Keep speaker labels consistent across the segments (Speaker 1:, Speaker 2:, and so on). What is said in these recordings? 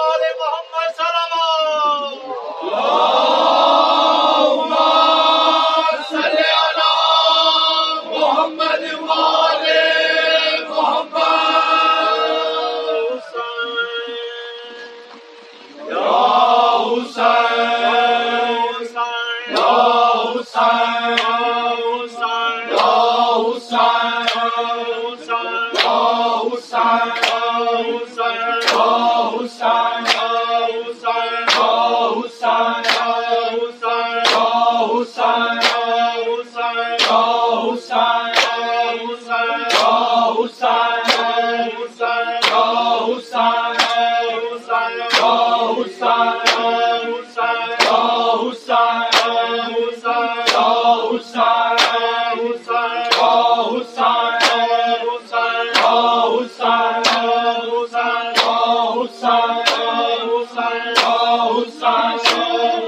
Speaker 1: محمد
Speaker 2: حسین حسین حسین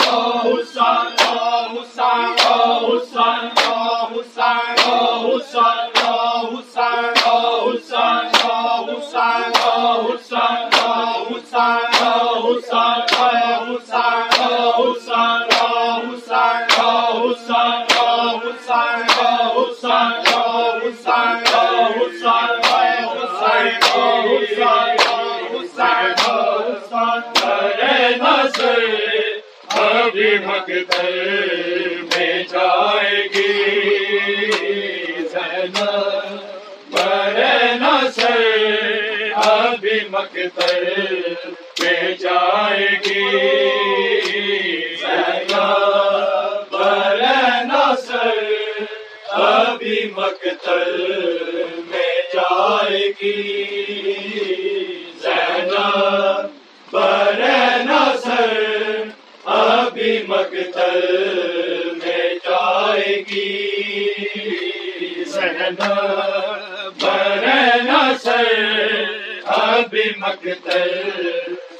Speaker 2: ابھی مقتل میں جائے گی۔ زینب برے نصر ابھی مقتل میں جائے گی۔ زینب برے نصر ابھی مقتل میں جائے گی۔ زینب مقتل میں جائے گی۔ سہنا برنا سر اب مقتل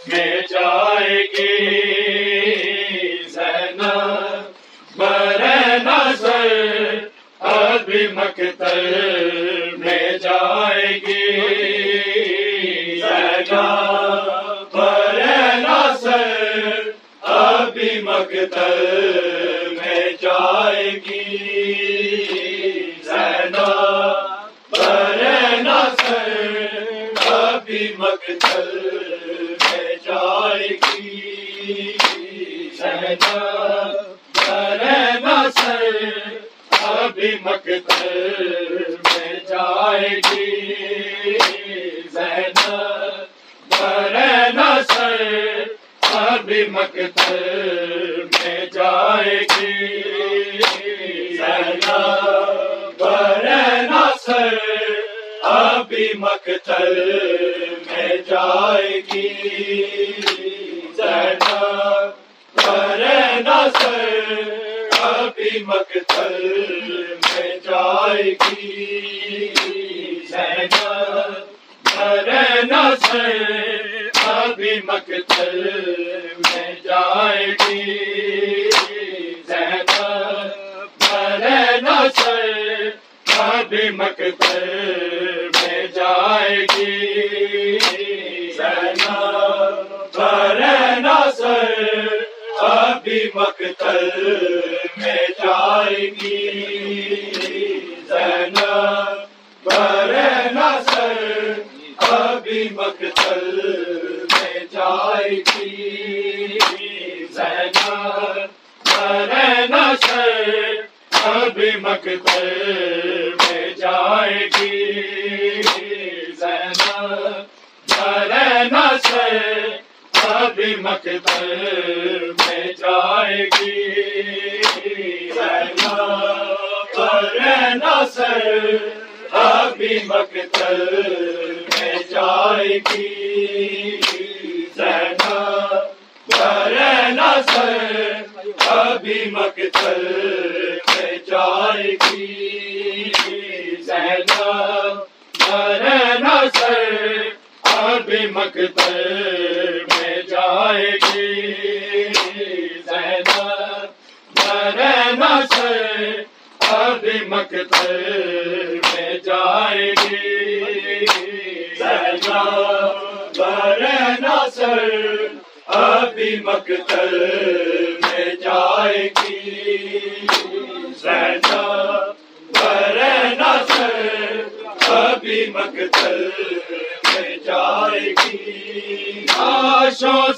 Speaker 2: میں جائے گی۔ سہنا برنا سر اب مقتل تر ابھی مقتل میں جائے گی۔ زینب برے نصر ابھی مقتل میں جائے گی۔ زینب برے نصر ابھی مقتل میں جائے گی۔ زینب بھی مقتل میں جائے گی۔ بھی مقتل میں جائے گی۔ ابھی مقتل میں جائے گی۔ زینب بر نسل ابھی مقتل جائے گی زینب مکتے میں جائے گی زینب ابھی مکتے میں جائے گی زینب سے ابھی مقتل میں جائے گی زینب برے نصر ابھی مقتل میں جائے گی زینب برے نصر ابھی مقتل میں جائے گی زینب برے نصر ابھی مقتل میں جائے گی زینب برے سر ابھی مقتل میں جائے گی۔ زینب برے نصر ابھی مقتل میں جائے گی۔ لاشوں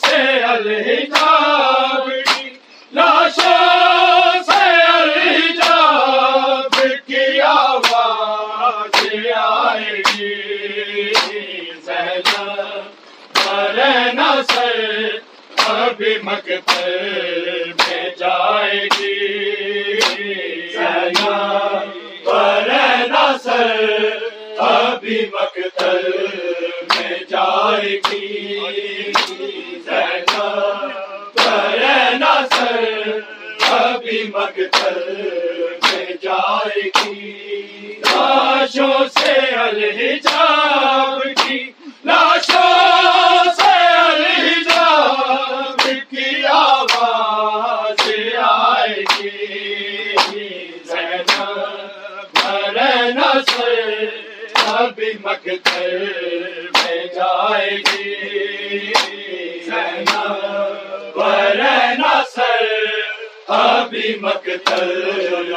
Speaker 2: مقتل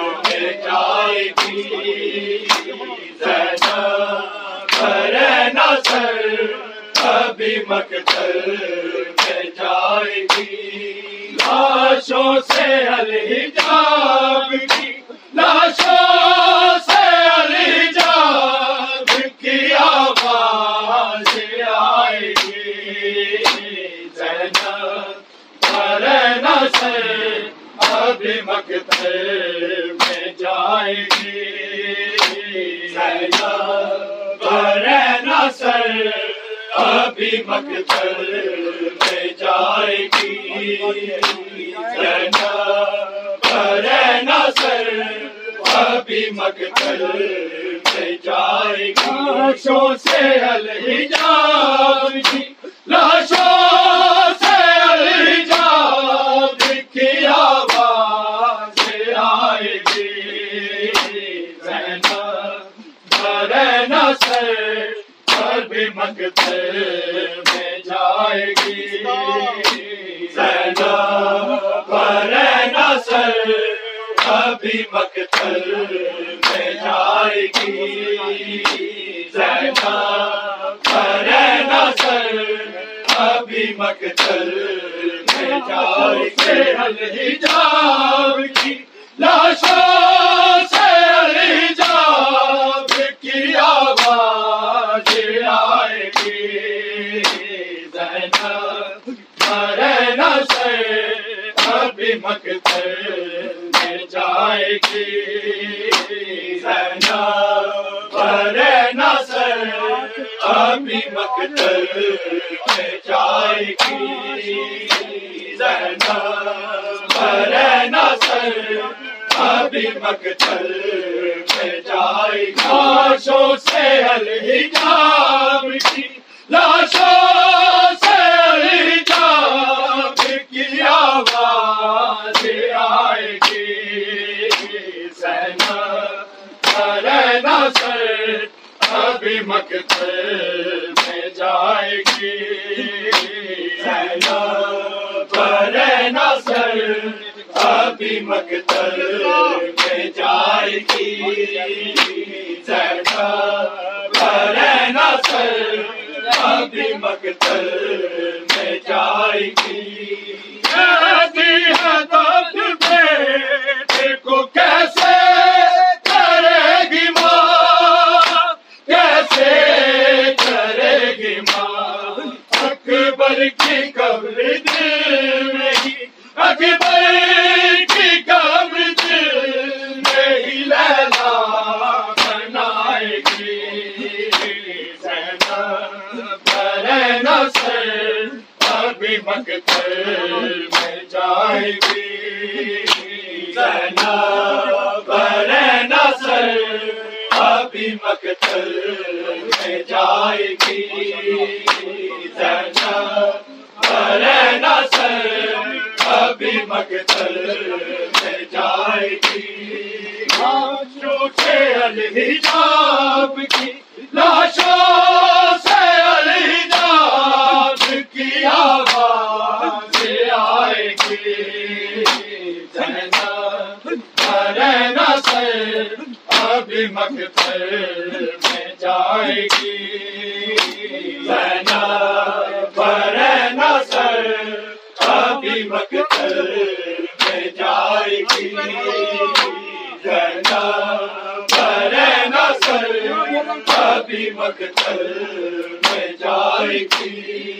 Speaker 2: سر ابھی مقتل میں جائے گی رہنا برے نصر ابھی مقتل میں جائے گی لاشوں سے الحجاب کی جی، لاشوں ابھی میں جائے گی۔ زینب نصر ابھی مقتل میں جائے گی۔ زینب نصر ابھی میں جائے گی۔ الحجاب کی لاشوں مقتل میں جائے ابھی لاشوں سے الحجاب کی لاشوں سے الحجاب کی آواز آئے گی ابھی مقتل مقتل میں جائے گی زینب برے سر ابھی مقتل میں جائے گی کہتی الحجاب کی لاشوں سے الحجاب کی آواز آئے گی۔ ابھی میں جائے گی۔ مکتل میں جائے گی۔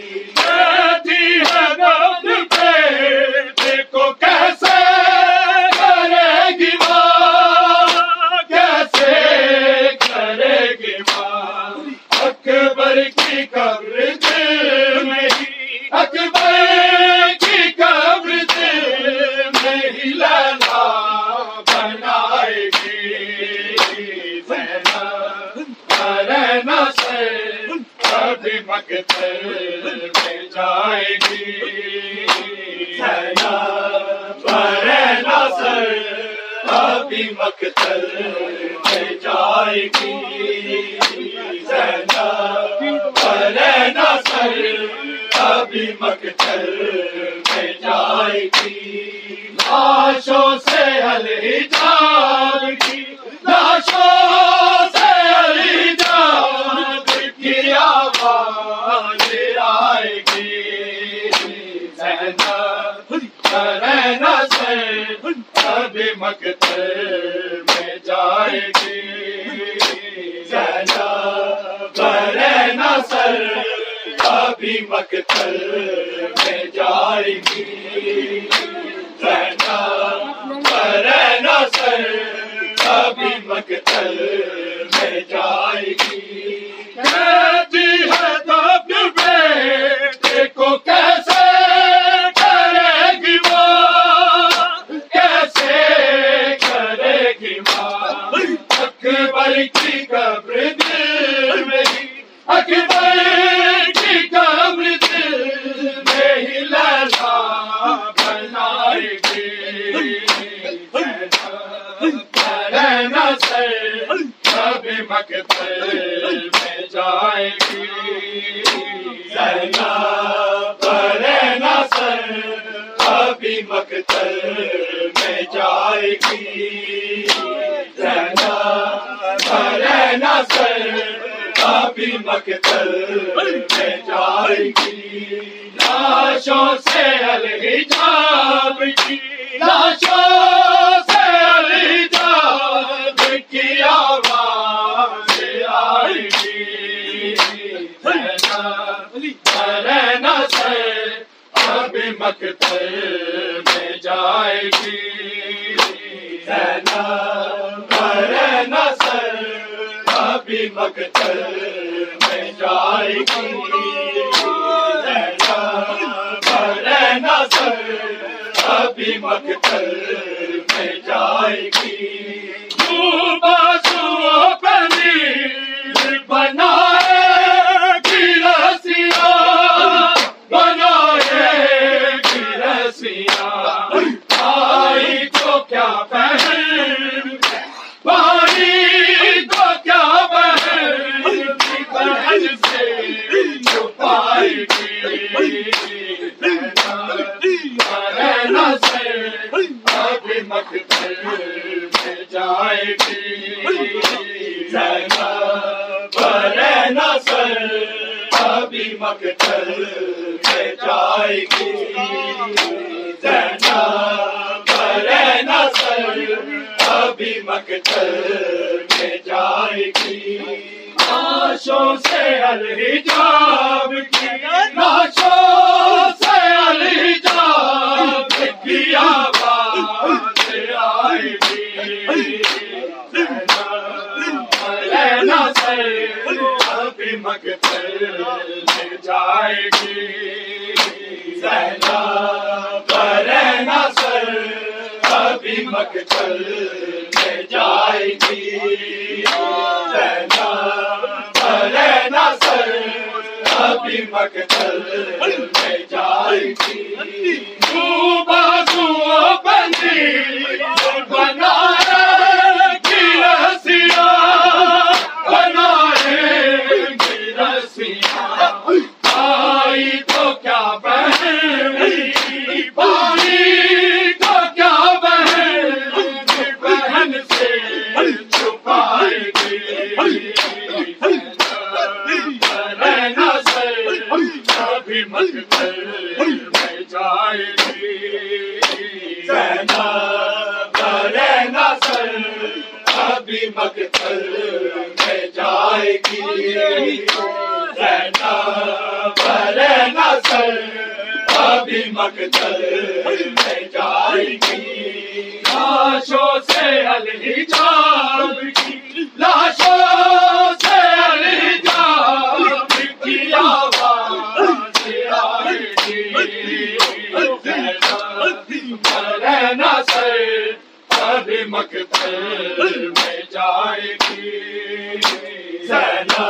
Speaker 2: ابھی مقتل میں جائے گی۔ زینب پر نصر ابھی مقتل میں جائے گی۔ زینب پر نصر ابھی مقتل میں جائے گی۔ میں جائے گی۔ زینب ابھی مقتل میں جائے گی۔ ابھی مقتل میں جائے گی۔ ابھی مقتل میں جائے گی۔ لاشوں سے الحجاب کی، لاشوں سے الحجاب کی آواز آئے گی۔ زینب پر نصر ابھی مقتل میں جائے گی۔ مکتل میں جائے گی مقتل میں جائے گی زینب پر نصر ابھی مقتل میں جائے گی زینب سے الحجاب کی لاشوں جائے گی سر کبھی مک چل جائے گی سر کبھی مقتل میں جائے گی۔ زینب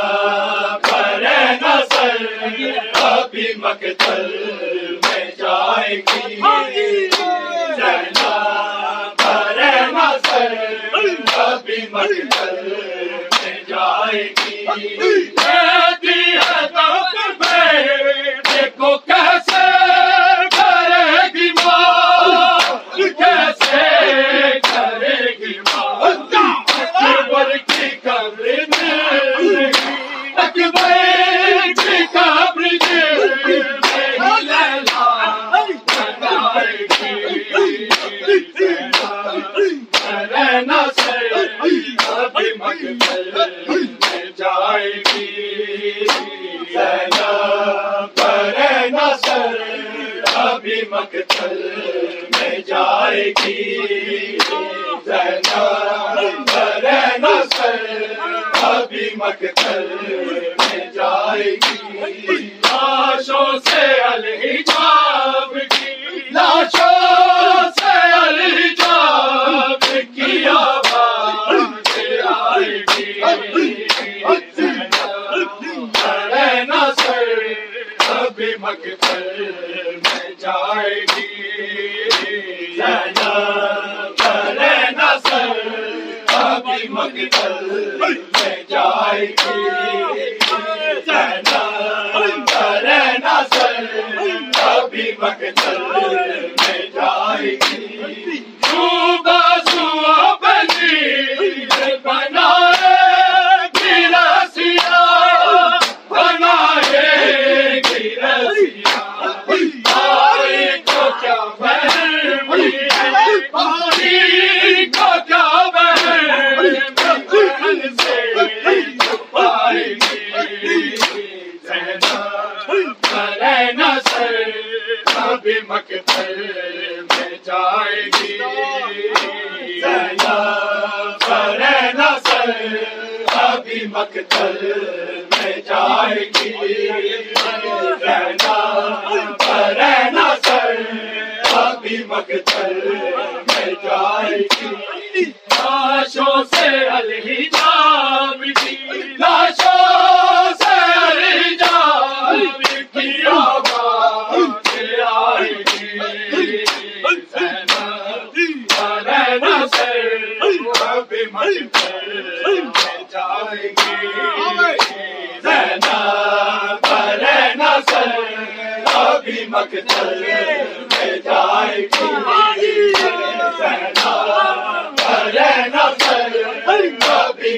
Speaker 2: پر نظر، ابھی مقتل میں جائے گی۔ زینب پر نظر، ابھی مقتل میں جائے گی۔ دیکھو کیسے اکبر کی قبر اکبر کی قبر مقتل میں جائے گی حسن کبھی مقتل میں جائے گی۔ لاشوں سے الحجاب مقتل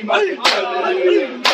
Speaker 2: Alter! Alter. Alter.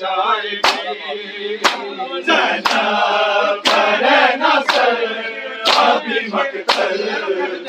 Speaker 2: میں جائے گی زینب رہنا سر ابھی مقتل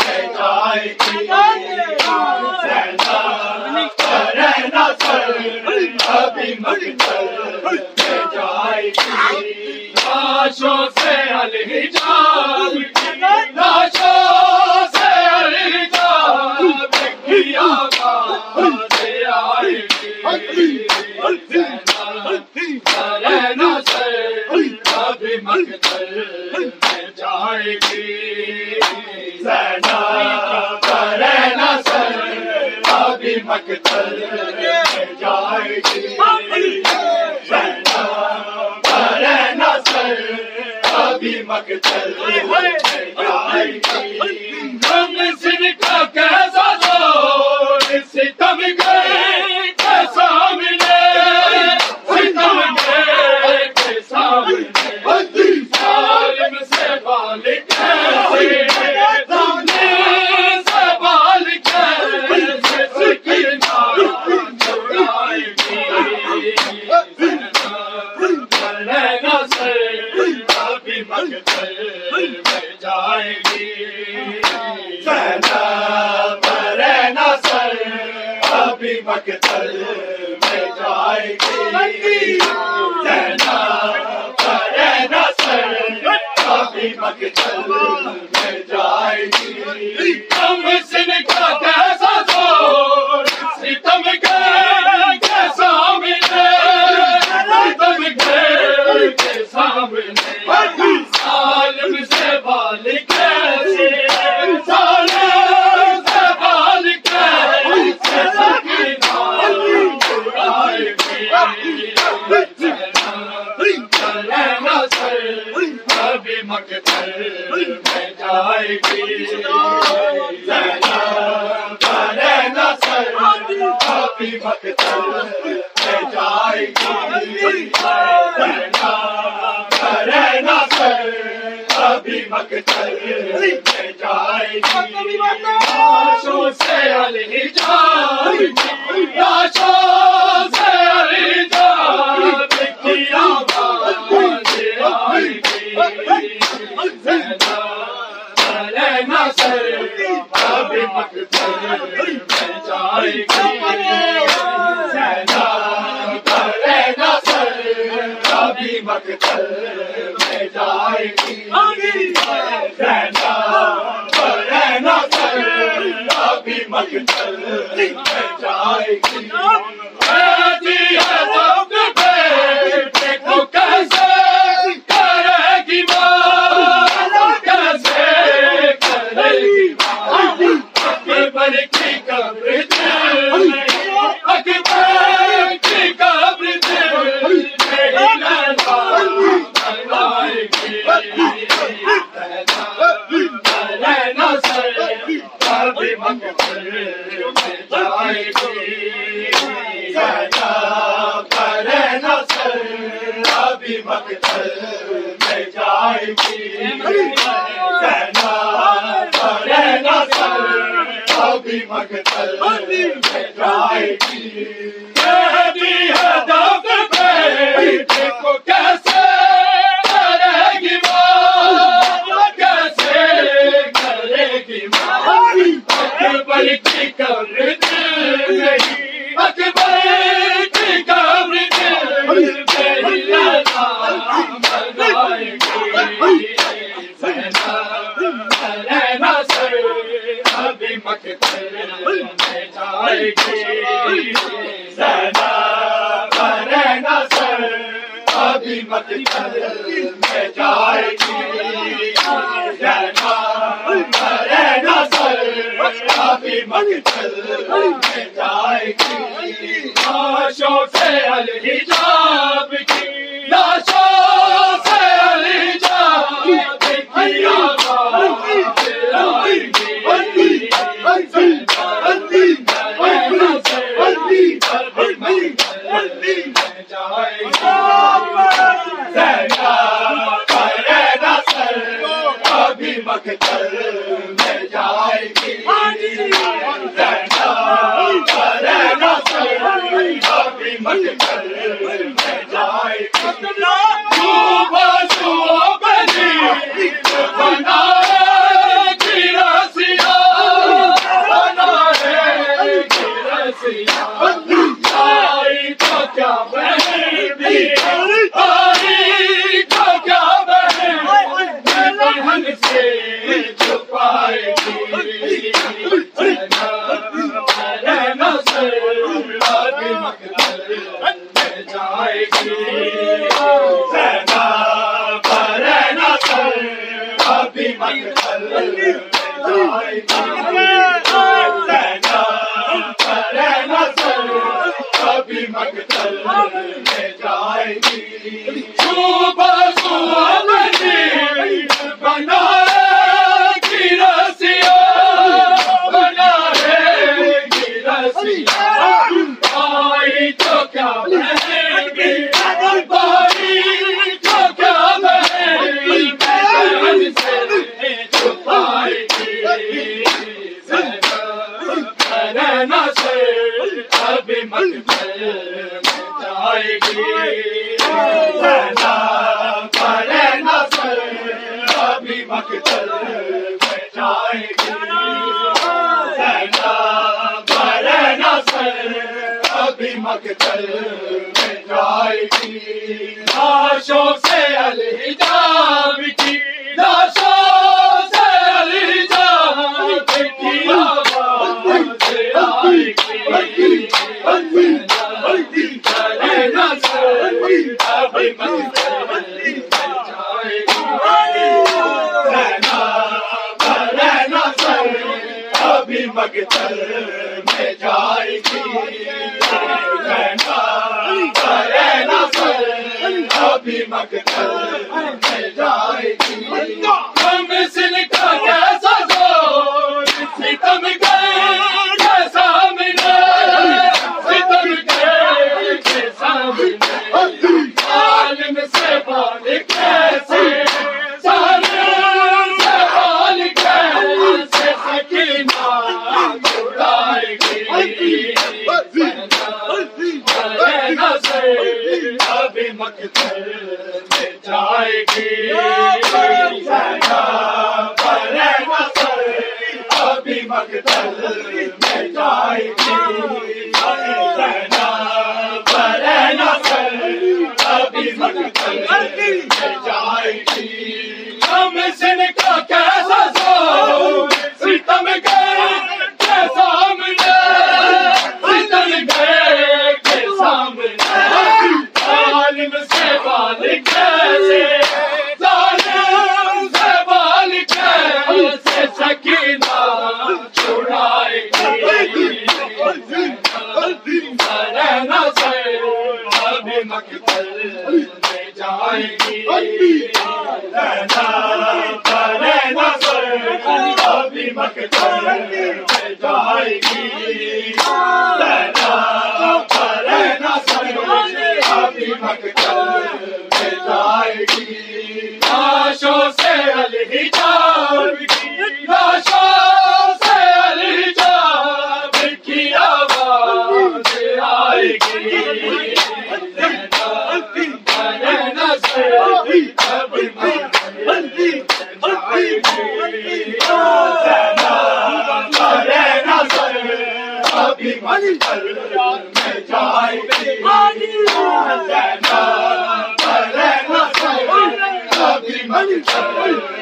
Speaker 2: Ay, ay, ay, ay, ay. کبھی مگتل میں جائے گی کبھی مگتل میں جائے گی ہوں چلے